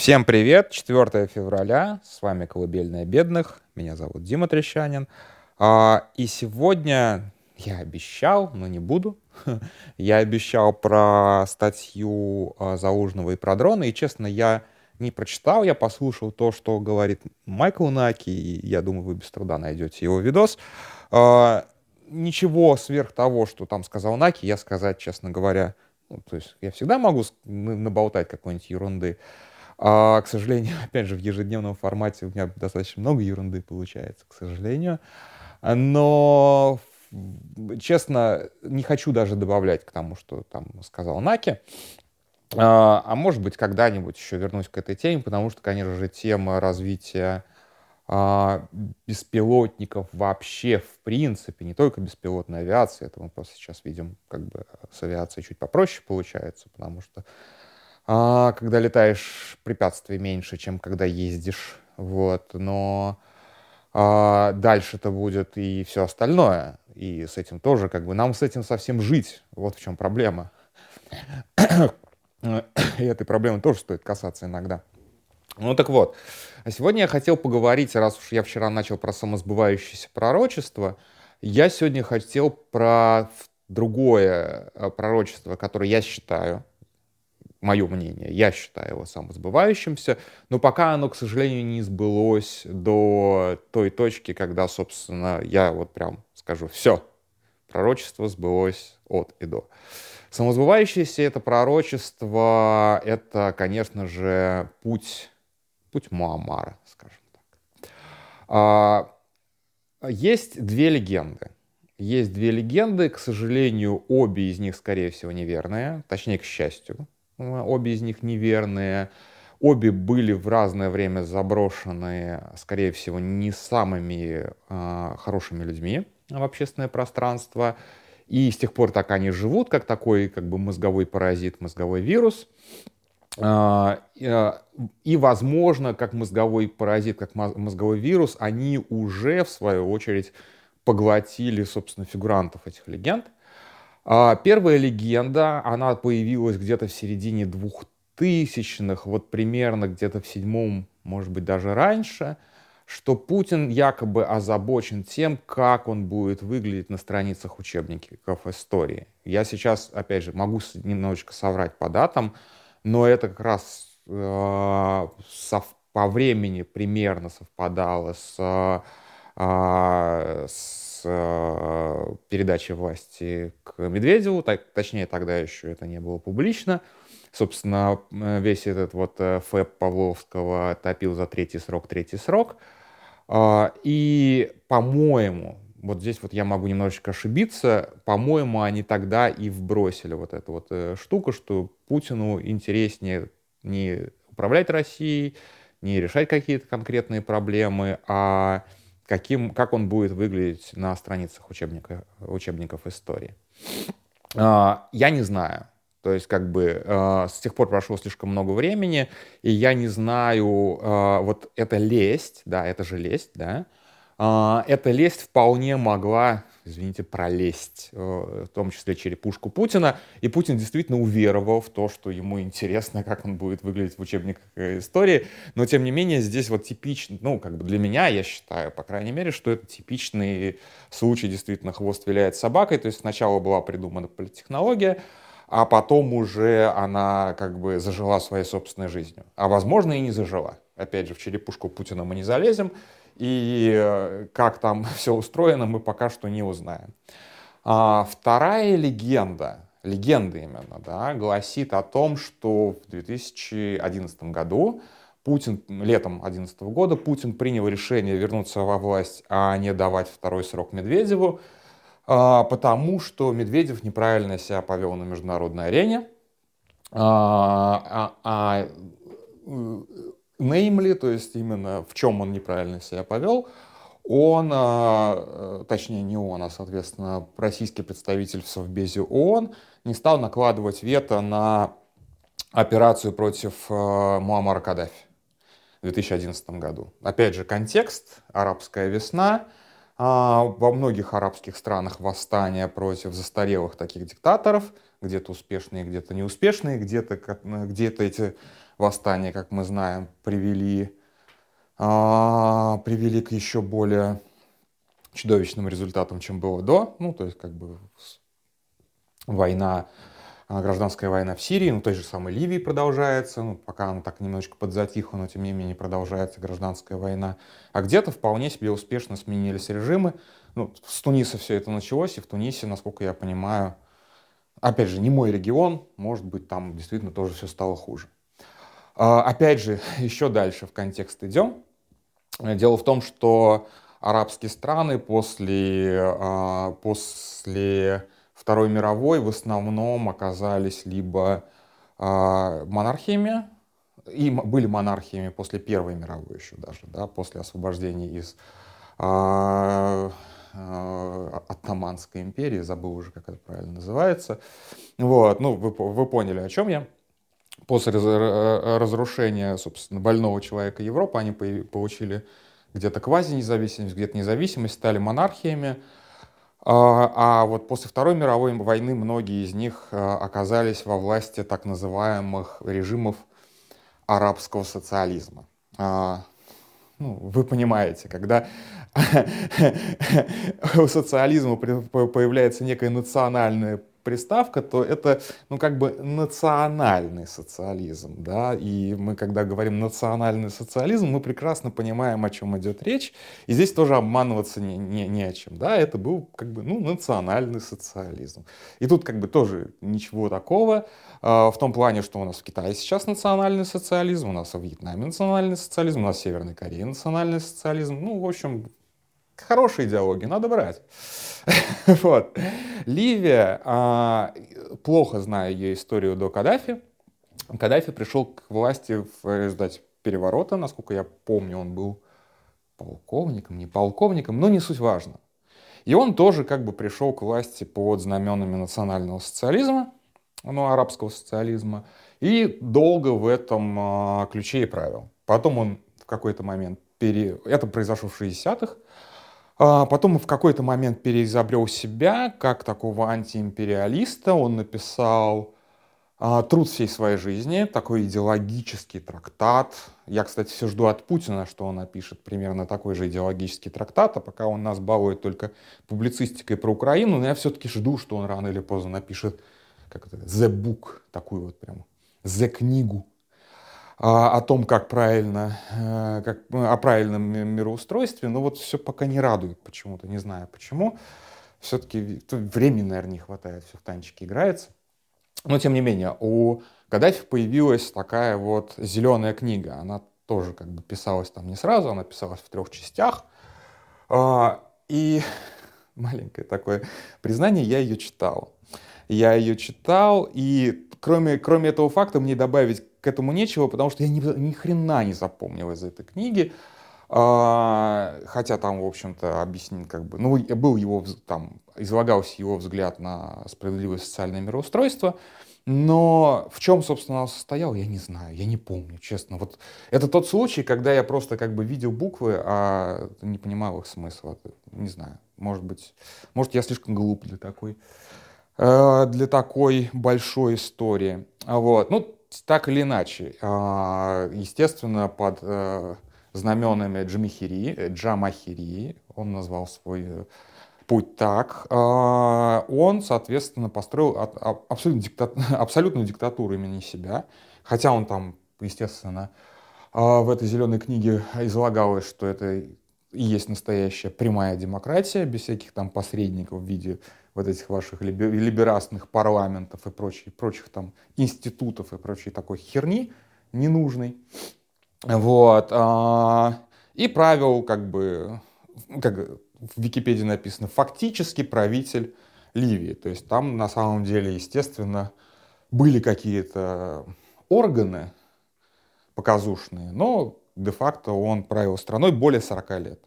Всем привет! 4 февраля, с вами «Колыбельная бедных», меня зовут Дима Трещанин. А, и сегодня я обещал, но не буду, я обещал про статью а, Заужного и про дроны, и, честно, я не прочитал, я послушал то, что говорит Майкл Наки, и я думаю, вы без труда найдете его видос. А, ничего сверх того, что там сказал Наки, я сказать, честно говоря, ну, то есть я всегда могу наболтать какой-нибудь ерунды, а, к сожалению, опять же, в ежедневном формате у меня достаточно много ерунды получается, к сожалению. Но, честно, не хочу даже добавлять к тому, что там сказал Наки. А, а может быть, когда-нибудь еще вернусь к этой теме, потому что, конечно же, тема развития а, беспилотников вообще в принципе, не только беспилотной авиации, это мы просто сейчас видим, как бы с авиацией чуть попроще получается, потому что а, когда летаешь, препятствий меньше, чем когда ездишь. Вот, но а, дальше-то будет и все остальное. И с этим тоже, как бы, нам с этим совсем жить. Вот в чем проблема. И этой проблемы тоже стоит касаться иногда. Ну так вот, а сегодня я хотел поговорить, раз уж я вчера начал про самосбывающееся пророчество, я сегодня хотел про другое э, пророчество, которое я считаю мое мнение, я считаю его самосбывающимся, но пока оно, к сожалению, не сбылось до той точки, когда, собственно, я вот прям скажу, все, пророчество сбылось от и до. Самосбывающееся это пророчество, это, конечно же, путь, путь Муаммара, скажем так. А, есть две легенды. Есть две легенды, к сожалению, обе из них, скорее всего, неверные, точнее, к счастью, обе из них неверные, обе были в разное время заброшены, скорее всего, не самыми э, хорошими людьми в общественное пространство. И с тех пор так они живут, как такой как бы мозговой паразит, мозговой вирус. А, и, возможно, как мозговой паразит, как мозговой вирус, они уже, в свою очередь, поглотили, собственно, фигурантов этих легенд – а, первая легенда, она появилась где-то в середине двухтысячных, вот примерно где-то в седьмом, может быть, даже раньше, что Путин якобы озабочен тем, как он будет выглядеть на страницах учебников истории. Я сейчас, опять же, могу немножечко соврать по датам, но это как раз э, сов, по времени примерно совпадало с, э, с э, передачи власти к Медведеву, так, точнее тогда еще это не было публично. Собственно, весь этот вот э, ФЭП Павловского топил за третий срок, третий срок. Э, и, по-моему, вот здесь вот я могу немножечко ошибиться, по-моему, они тогда и вбросили вот эту вот э, штуку, что Путину интереснее не управлять Россией, не решать какие-то конкретные проблемы, а каким, как он будет выглядеть на страницах учебника, учебников истории. А, я не знаю. То есть, как бы, э, с тех пор прошло слишком много времени, и я не знаю, э, вот эта лесть, да, это же лесть, да, э, эта лесть вполне могла извините, пролезть, э, в том числе черепушку Путина. И Путин действительно уверовал в то, что ему интересно, как он будет выглядеть в учебниках истории. Но, тем не менее, здесь вот типичный, ну, как бы для меня, я считаю, по крайней мере, что это типичный случай, действительно, хвост виляет собакой. То есть сначала была придумана политтехнология, а потом уже она как бы зажила своей собственной жизнью. А возможно и не зажила. Опять же, в черепушку Путина мы не залезем, и э, как там все устроено, мы пока что не узнаем. А вторая легенда, легенда именно, да, гласит о том, что в 2011 году Путин, летом 2011 года, Путин принял решение вернуться во власть, а не давать второй срок Медведеву, а, потому что Медведев неправильно себя повел на международной арене, а, а, а namely, то есть именно в чем он неправильно себя повел, он, а, э, точнее не он, а, соответственно, российский представитель в Совбезе ООН не стал накладывать вето на операцию против э, Муаммара Каддафи в 2011 году. Опять же, контекст, арабская весна, а, во многих арабских странах восстания против застарелых таких диктаторов, где-то успешные, где-то неуспешные, где-то где эти восстания, как мы знаем, привели, а, привели к еще более чудовищным результатам, чем было до. Ну, то есть, как бы война, а, гражданская война в Сирии, ну, той же самой Ливии продолжается, ну, пока она так немножечко подзатихла, но тем не менее продолжается гражданская война. А где-то вполне себе успешно сменились режимы. Ну, с Туниса все это началось, и в Тунисе, насколько я понимаю, опять же, не мой регион, может быть, там действительно тоже все стало хуже. А, опять же, еще дальше в контекст идем. Дело в том, что арабские страны после, а, после Второй мировой в основном оказались либо а, монархиями, и были монархиями после Первой мировой еще даже, да, после освобождения из Оттоманской империи, забыл уже, как это правильно называется. Вот, ну, вы, вы поняли, о чем я. После разрушения, собственно, больного человека Европы они получили где-то квази-независимость, где-то независимость, стали монархиями. А, а вот после Второй мировой войны многие из них а, оказались во власти так называемых режимов арабского социализма. А, ну, вы понимаете, когда у социализма появляется некое национальное приставка, то это, ну, как бы национальный социализм, да, и мы, когда говорим национальный социализм, мы прекрасно понимаем, о чем идет речь, и здесь тоже обманываться не, не, не о чем, да, это был, как бы, ну, национальный социализм. И тут, как бы, тоже ничего такого, э, в том плане, что у нас в Китае сейчас национальный социализм, у нас в Вьетнаме национальный социализм, у нас в Северной Корее национальный социализм, ну, в общем, хорошие идеологии, надо брать. вот. Ливия, а, плохо знаю ее историю до Каддафи. Каддафи пришел к власти в результате переворота, насколько я помню, он был полковником, не полковником, но не суть важно. И он тоже как бы пришел к власти под знаменами национального социализма, ну, арабского социализма, и долго в этом а, ключе и правил. Потом он в какой-то момент пере... Это произошло в 60-х, а потом в какой-то момент переизобрел себя как такого антиимпериалиста. Он написал а, труд всей своей жизни, такой идеологический трактат. Я, кстати, все жду от Путина, что он напишет примерно такой же идеологический трактат, а пока он нас балует только публицистикой про Украину, но я все-таки жду, что он рано или поздно напишет как это, The Book, такую вот прям The книгу а, о том, как правильно, э, как, о правильном мироустройстве, но вот все пока не радует почему-то, не знаю почему. Все-таки времени, наверное, не хватает, все в танчики играется. Но, тем не менее, у Каддафи появилась такая вот зеленая книга. Она тоже как бы писалась там не сразу, она писалась в трех частях. А, и маленькое такое признание, я ее читал. Я ее читал, и кроме, кроме этого факта мне добавить к этому нечего, потому что я ни, ни хрена не запомнил из этой книги. А, хотя там, в общем-то, объяснен как бы, ну, был его, там, излагался его взгляд на справедливое социальное мироустройство, но в чем, собственно, он состоял, я не знаю, я не помню, честно. Вот это тот случай, когда я просто как бы видел буквы, а не понимал их смысла. Не знаю, может быть, может я слишком глуп для такой, э, для такой большой истории. Вот, ну, так или иначе, а, естественно, под э, знаменами Джамахири, э, Джамахири, он назвал свой э, путь так, а, он, соответственно, построил абсолютно диктат, абсолютную диктатуру имени себя, хотя он там, естественно, а, в этой зеленой книге излагалось, что это и есть настоящая прямая демократия, без всяких там посредников в виде вот этих ваших либерастных парламентов и прочих, прочих там институтов и прочей такой херни ненужной. Вот. А, и правил, как бы, как в Википедии написано, фактически правитель Ливии. То есть там на самом деле, естественно, были какие-то органы показушные, но де-факто он правил страной более 40 лет.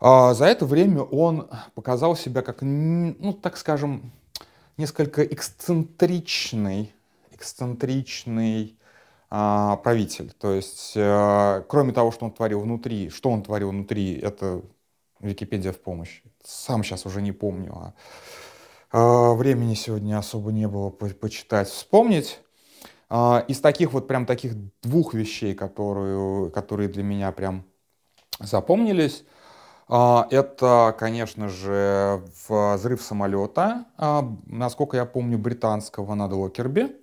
А за это время он показал себя как, ну, так скажем, несколько эксцентричный, эксцентричный а, правитель. То есть, а, кроме того, что он творил внутри, что он творил внутри, это Википедия в помощь. Сам сейчас уже не помню, а, а времени сегодня особо не было по почитать, вспомнить. Из таких вот прям таких двух вещей, которые, которые для меня прям запомнились, это, конечно же, взрыв самолета, а, насколько я помню, британского над Локерби.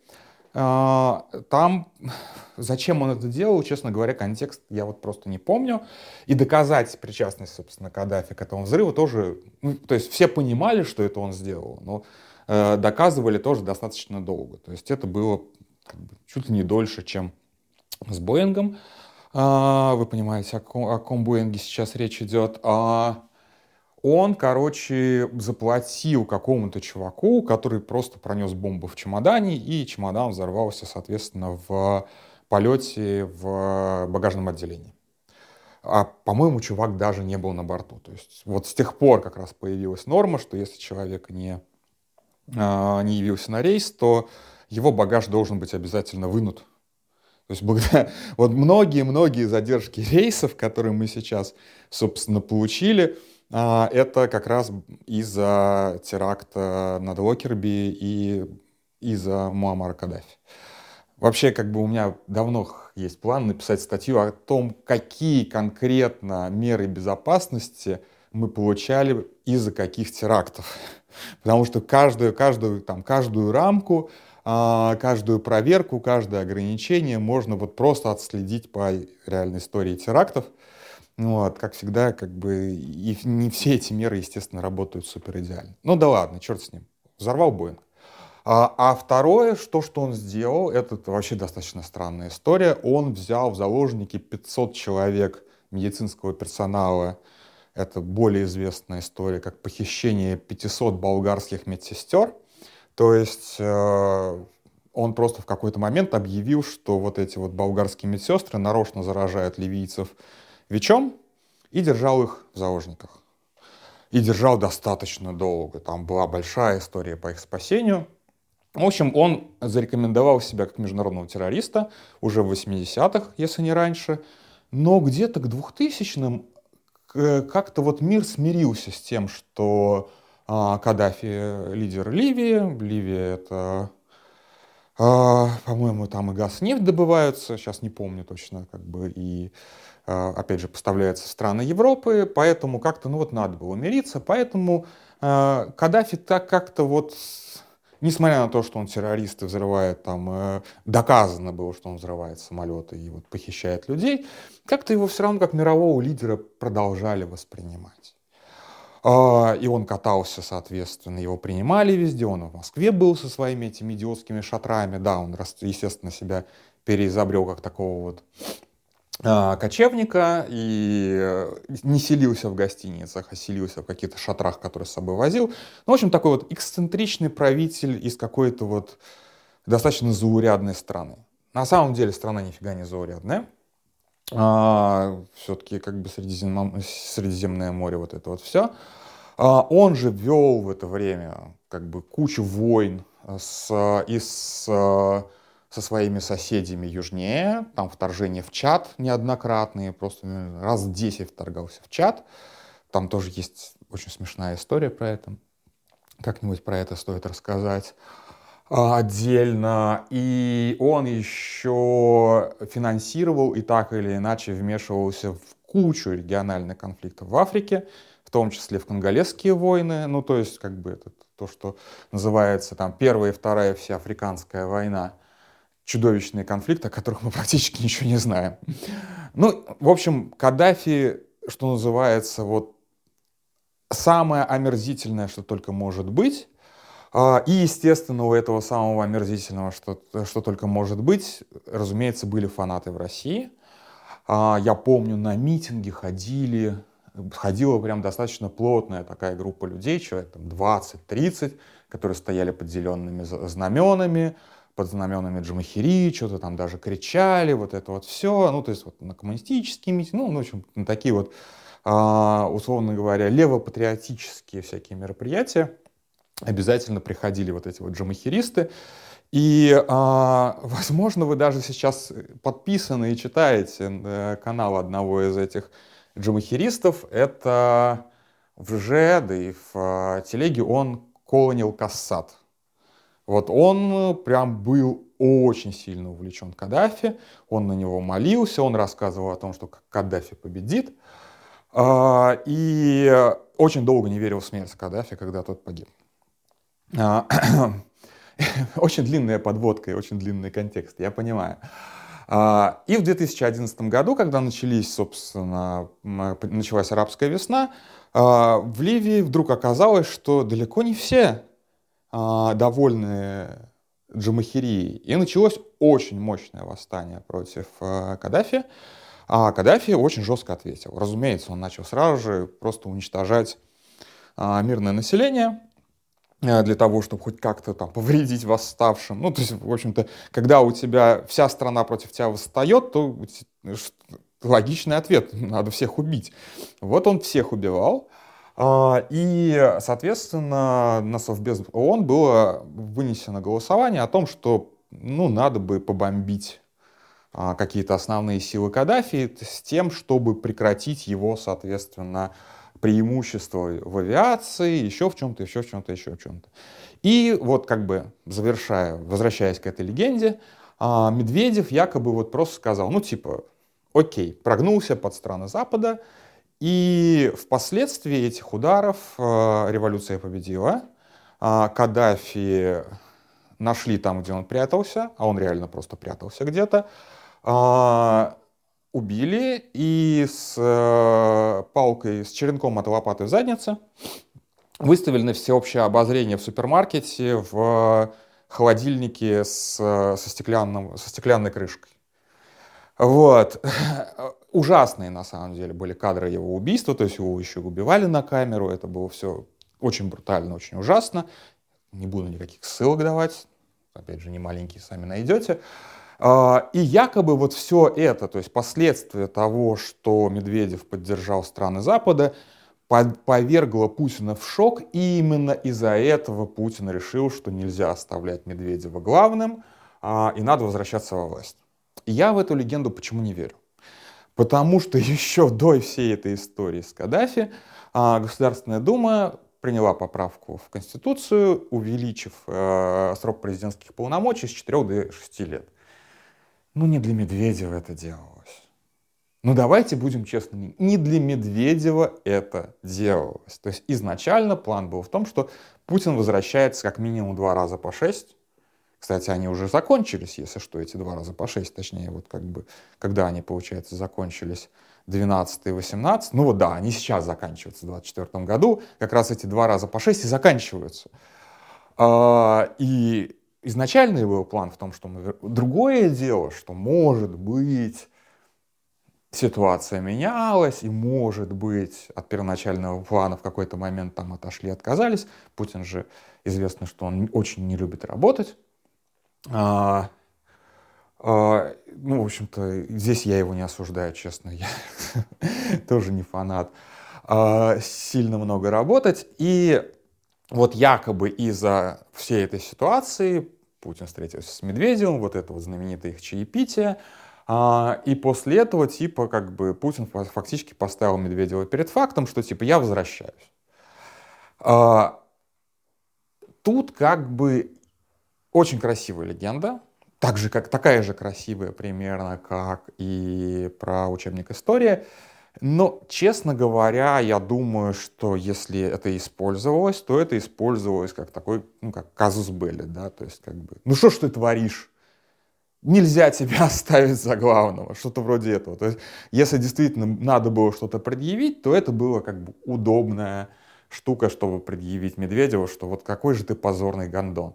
Там, зачем он это делал, честно говоря, контекст я вот просто не помню. И доказать причастность, собственно, Каддафи к этому взрыву тоже, ну, то есть все понимали, что это он сделал, но э, доказывали тоже достаточно долго. То есть это было как бы, чуть ли не дольше, чем с Боингом. А, вы понимаете, о ком, о ком Боинге сейчас речь идет. А он, короче, заплатил какому-то чуваку, который просто пронес бомбу в чемодане, и чемодан взорвался, соответственно, в полете в багажном отделении. А, по-моему, чувак даже не был на борту. То есть вот с тех пор как раз появилась норма, что если человек не, а, не явился на рейс, то его багаж должен быть обязательно вынут. То есть благодаря, вот многие-многие задержки рейсов, которые мы сейчас, собственно, получили, а, это как раз из-за теракта над Локерби и из-за Муаммара Каддафи. Вообще, как бы у меня давно есть план написать статью о том, какие конкретно меры безопасности мы получали из-за каких терактов. Потому что каждую, каждую, там, каждую рамку каждую проверку, каждое ограничение можно вот просто отследить по реальной истории терактов. Вот, как всегда, как бы, и не все эти меры, естественно, работают супер идеально. Ну да ладно, черт с ним. Взорвал Боинг. А, а второе, что, что он сделал, это вообще достаточно странная история. Он взял в заложники 500 человек медицинского персонала. Это более известная история, как похищение 500 болгарских медсестер – то есть э, он просто в какой-то момент объявил, что вот эти вот болгарские медсестры нарочно заражают ливийцев ВИЧом и держал их в заложниках. И держал достаточно долго. Там была большая история по их спасению. В общем, он зарекомендовал себя как международного террориста уже в 80-х, если не раньше. Но где-то к 2000-м как-то вот мир смирился с тем, что Каддафи лидер Ливии. Ливия это, а, по-моему, там и газ, нефть добываются, сейчас не помню точно, как бы, и а, опять же, поставляется в страны Европы, поэтому как-то, ну вот, надо было мириться, поэтому Каддафи так как-то вот, несмотря на то, что он террорист и взрывает там, э, доказано было, что он взрывает самолеты и вот похищает людей, как-то его все равно как мирового лидера продолжали воспринимать. А, и он катался, соответственно, его принимали везде, он в Москве был со своими этими идиотскими шатрами, да, он, естественно, себя переизобрел как такого вот а, кочевника и э, не селился в гостиницах, а селился в каких-то шатрах, которые с собой возил. Ну, в общем, такой вот эксцентричный правитель из какой-то вот достаточно заурядной страны. На самом деле страна нифига не заурядная а, все-таки как бы Средизем... Средиземное море, вот это вот все. А, он же вел в это время как бы кучу войн с, и с, со своими соседями южнее, там вторжение в чат неоднократные, просто раз 10 вторгался в чат. Там тоже есть очень смешная история про это. Как-нибудь про это стоит рассказать. А, отдельно, и он еще финансировал и так или иначе вмешивался в кучу региональных конфликтов в Африке, в том числе в конголезские войны, ну то есть как бы это то, что называется там Первая и Вторая Всеафриканская война, чудовищные конфликты, о которых мы практически ничего не знаем. Ну, в общем, Каддафи, что называется, вот самое омерзительное, что только может быть, и, естественно, у этого самого омерзительного, что, что только может быть, разумеется, были фанаты в России. А, я помню, на митинги ходили, ходила прям достаточно плотная такая группа людей, человек там 20-30, которые стояли под зелеными знаменами, под знаменами Джамахири, что-то там даже кричали, вот это вот все, ну, то есть вот на коммунистические митинги, ну, в общем, на такие вот, а, условно говоря, левопатриотические всякие мероприятия обязательно приходили вот эти вот джамахиристы. И, а, возможно, вы даже сейчас подписаны и читаете э, канал одного из этих джамахиристов. Это в ЖЭ, да и в а, телеге он Колонил Кассат. Вот он прям был очень сильно увлечен Каддафи, он на него молился, он рассказывал о том, что Каддафи победит, а, и очень долго не верил в смерть Каддафи, когда тот погиб. А, очень длинная подводка и очень длинный контекст, я понимаю. А, и в 2011 году, когда начались, собственно, началась арабская весна, в Ливии вдруг оказалось, что далеко не все довольны Джамахирии. И началось очень мощное восстание против Каддафи. А Каддафи очень жестко ответил. Разумеется, он начал сразу же просто уничтожать а, мирное население для того, чтобы хоть как-то там повредить восставшим. Ну, то есть, в общем-то, когда у тебя вся страна против тебя восстает, то логичный ответ, надо всех убить. Вот он всех убивал. А, и, соответственно, на Совбез ООН было вынесено голосование о том, что ну, надо бы побомбить а, какие-то основные силы Каддафи с тем, чтобы прекратить его, соответственно, преимущество в авиации, еще в чем-то, еще в чем-то, еще в чем-то. И вот как бы завершая, возвращаясь к этой легенде, а, Медведев якобы вот просто сказал, ну типа, окей, прогнулся под страны Запада, и впоследствии этих ударов э, революция победила. А Каддафи нашли там, где он прятался, а он реально просто прятался где-то. Убили и с э, палкой, с черенком от лопаты в заднице выставили на всеобщее обозрение в супермаркете в холодильнике с, со, стеклянным, со стеклянной крышкой. Вот. Ужасные, на самом деле, были кадры его убийства, то есть его еще убивали на камеру, это было все очень брутально, очень ужасно. Не буду никаких ссылок давать, опять же, не маленькие, сами найдете. А, и якобы вот все это, то есть последствия того, что Медведев поддержал страны Запада, повергло Путина в шок, и именно из-за этого Путин решил, что нельзя оставлять Медведева главным, а, и надо возвращаться во власть. Я в эту легенду почему не верю? Потому что еще до всей этой истории с Каддафи а, Государственная Дума приняла поправку в Конституцию, увеличив э, срок президентских полномочий с 4 до 6 лет. Ну, не для Медведева это делалось. Ну, давайте будем честными, не для Медведева это делалось. То есть изначально план был в том, что Путин возвращается как минимум два раза по шесть, кстати, они уже закончились, если что, эти два раза по 6, точнее, вот как бы, когда они, получается, закончились 12 и 18, ну вот да, они сейчас заканчиваются в 24 году, как раз эти два раза по 6 и заканчиваются. А, и изначальный был план в том, что мы... Другое дело, что может быть ситуация менялась, и может быть от первоначального плана в какой-то момент там отошли, отказались. Путин же известно, что он очень не любит работать. А, а, ну, в общем-то, здесь я его не осуждаю, честно, я тоже не фанат. А, сильно много работать. И вот якобы из-за всей этой ситуации Путин встретился с Медведевым, вот это вот знаменитое их чаепитие, а, и после этого, типа, как бы Путин фактически поставил Медведева перед фактом, что, типа, я возвращаюсь. А, тут как бы очень красивая легенда, так же, как, такая же красивая примерно, как и про учебник истории. Но, честно говоря, я думаю, что если это использовалось, то это использовалось как такой, ну, как казус белли, да, то есть как бы, ну что ж ты творишь? Нельзя тебя оставить за главного, что-то вроде этого. То есть, если действительно надо было что-то предъявить, то это было как бы удобная штука, чтобы предъявить Медведеву, что вот какой же ты позорный гондон.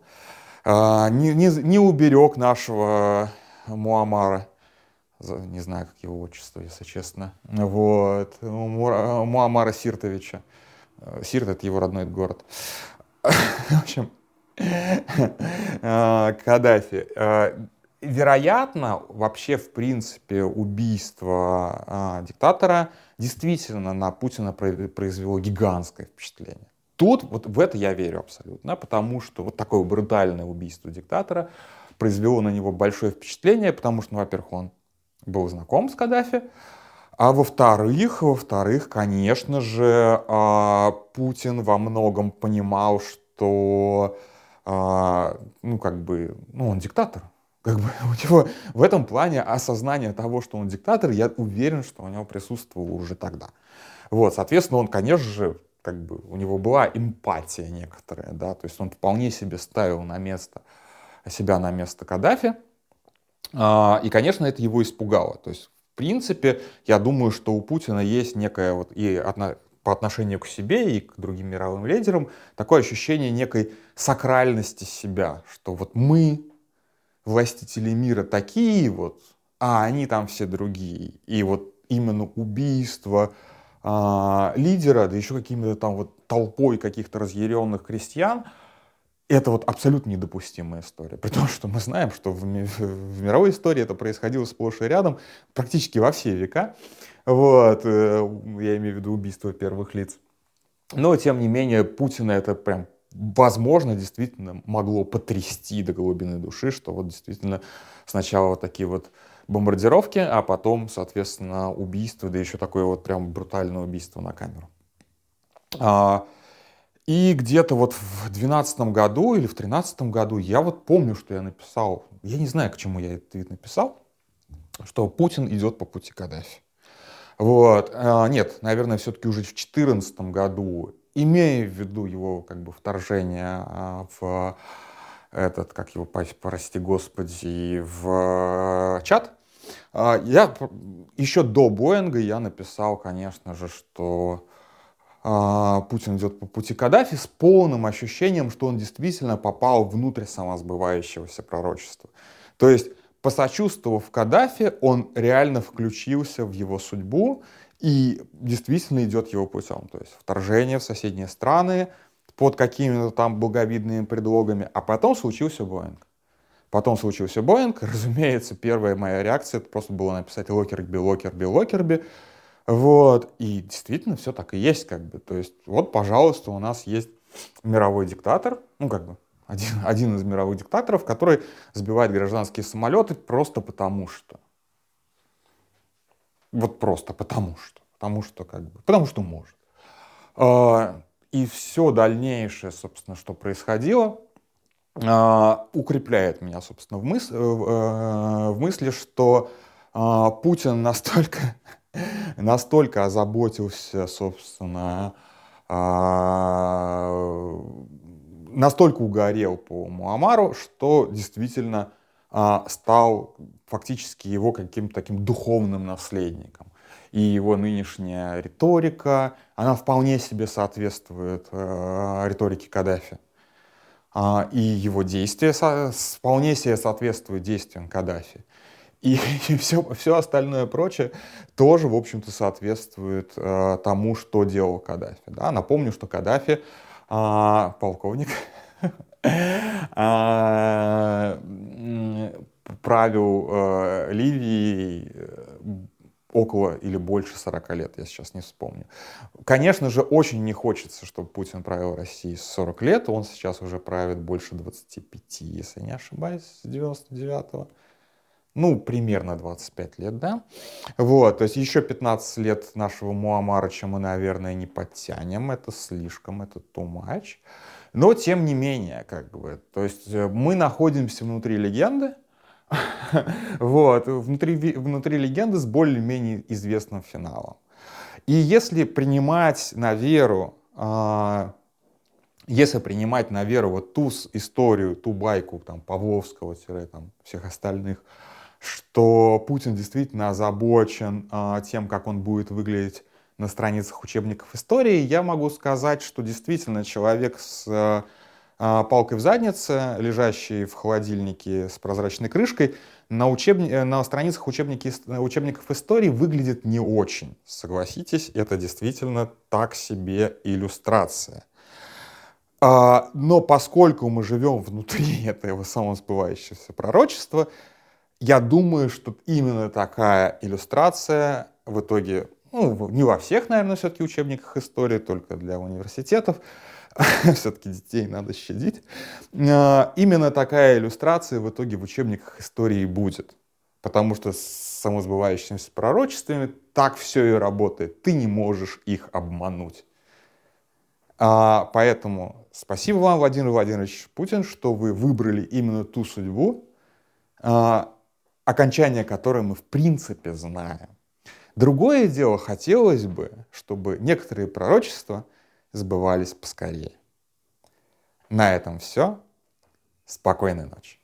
А, не, не, не уберег нашего Муамара. Не знаю, как его отчество, если честно. Вот. Муамара Сиртовича. Сирт — это его родной город. В общем, а, Каддафи. А, вероятно, вообще, в принципе, убийство диктатора действительно на Путина произвело гигантское впечатление. Тут вот в это я верю абсолютно, потому что вот такое брутальное убийство диктатора произвело на него большое впечатление, потому что, ну, во-первых, он был знаком с Каддафи, а во-вторых, во-вторых, конечно же, а, Путин во многом понимал, что а, ну, как бы, ну, он диктатор. Как бы у него в этом плане осознание того, что он диктатор, я уверен, что у него присутствовало уже тогда. Вот, соответственно, он, конечно же, как бы у него была эмпатия некоторая, да, то есть он вполне себе ставил на место себя на место Каддафи, и, конечно, это его испугало. То есть, в принципе, я думаю, что у Путина есть некая вот и одна, по отношению к себе и к другим мировым лидерам такое ощущение некой сакральности себя, что вот мы, властители мира, такие вот, а они там все другие. И вот именно убийство а, лидера, да еще какими-то там вот толпой каких-то разъяренных крестьян – это вот абсолютно недопустимая история. При том, что мы знаем, что в, в мировой истории это происходило сплошь и рядом, практически во все века. Вот, э, я имею в виду убийство первых лиц. Но, тем не менее, Путина это прям возможно, действительно могло потрясти до глубины души, что вот действительно сначала вот такие вот бомбардировки, а потом, соответственно, убийство, да еще такое вот прям брутальное убийство на камеру. И где-то вот в 2012 году или в 2013 году я вот помню, что я написал, я не знаю, к чему я этот твит написал, что Путин идет по пути Каддафи. Вот. А, нет, наверное, все-таки уже в 2014 году, имея в виду его как бы вторжение а, в этот, как его, прости господи, в чат, а, я еще до Боинга я написал, конечно же, что Путин идет по пути Каддафи с полным ощущением, что он действительно попал внутрь самосбывающегося пророчества. То есть, посочувствовав Каддафи, он реально включился в его судьбу и действительно идет его путем. То есть вторжение в соседние страны под какими-то там благовидными предлогами, а потом случился Боинг. Потом случился Боинг, разумеется, первая моя реакция это просто было написать Локерби, Локерби, Локерби, вот. И действительно все так и есть, как бы. То есть, вот, пожалуйста, у нас есть мировой диктатор, ну, как бы, один, один из мировых диктаторов, который сбивает гражданские самолеты просто потому что. Вот просто потому что. Потому что, как бы, потому что может. А, и все дальнейшее, собственно, что происходило, а, укрепляет меня, собственно, в, мыс- э, в мысли, что а, Путин настолько настолько озаботился, собственно, а, настолько угорел по Муамару, что действительно а, стал фактически его каким-то таким духовным наследником. И его нынешняя риторика, она вполне себе соответствует э, риторике Каддафи. А, и его действия вполне себе соответствуют действиям Каддафи. И, и все, все остальное прочее тоже, в общем-то, соответствует э, тому, что делал Каддафи. Да? Напомню, что Каддафи э, полковник а, правил Ливией э, около или больше 40 лет, я сейчас не вспомню. Конечно же, очень не хочется, чтобы Путин правил Россией 40 лет, он сейчас уже правит больше 25, если не ошибаюсь, с 99-го ну, примерно 25 лет, да. Вот, то есть еще 15 лет нашего Муамарыча мы, наверное, не подтянем, это слишком, это too much. Но, тем не менее, как бы, то есть э, мы находимся внутри легенды, вот, внутри, внутри легенды с более-менее известным финалом. И если принимать на веру, а, если принимать на веру вот ту историю, ту байку там Павловского, там, всех остальных, что Путин действительно озабочен а, тем, как он будет выглядеть на страницах учебников истории, я могу сказать, что действительно человек с а, а палкой в заднице, лежащий в холодильнике с прозрачной крышкой, на, учебни... Э, на страницах учебники... учебников истории выглядит не очень. Согласитесь, это действительно так себе иллюстрация. Но поскольку мы живем внутри этого самосбывающегося пророчества, я думаю, что именно такая иллюстрация в итоге, ну, не во всех, наверное, все-таки учебниках истории, только для университетов, все-таки детей надо щадить, а, именно такая иллюстрация в итоге в учебниках истории будет. Потому что с самосбывающимися пророчествами так все и работает. Ты не можешь их обмануть. А, поэтому спасибо вам, Владимир Владимирович Путин, что вы выбрали именно ту судьбу, а, окончание которой мы в принципе знаем. Другое дело, хотелось бы, чтобы некоторые пророчества сбывались поскорее. На этом все. Спокойной ночи.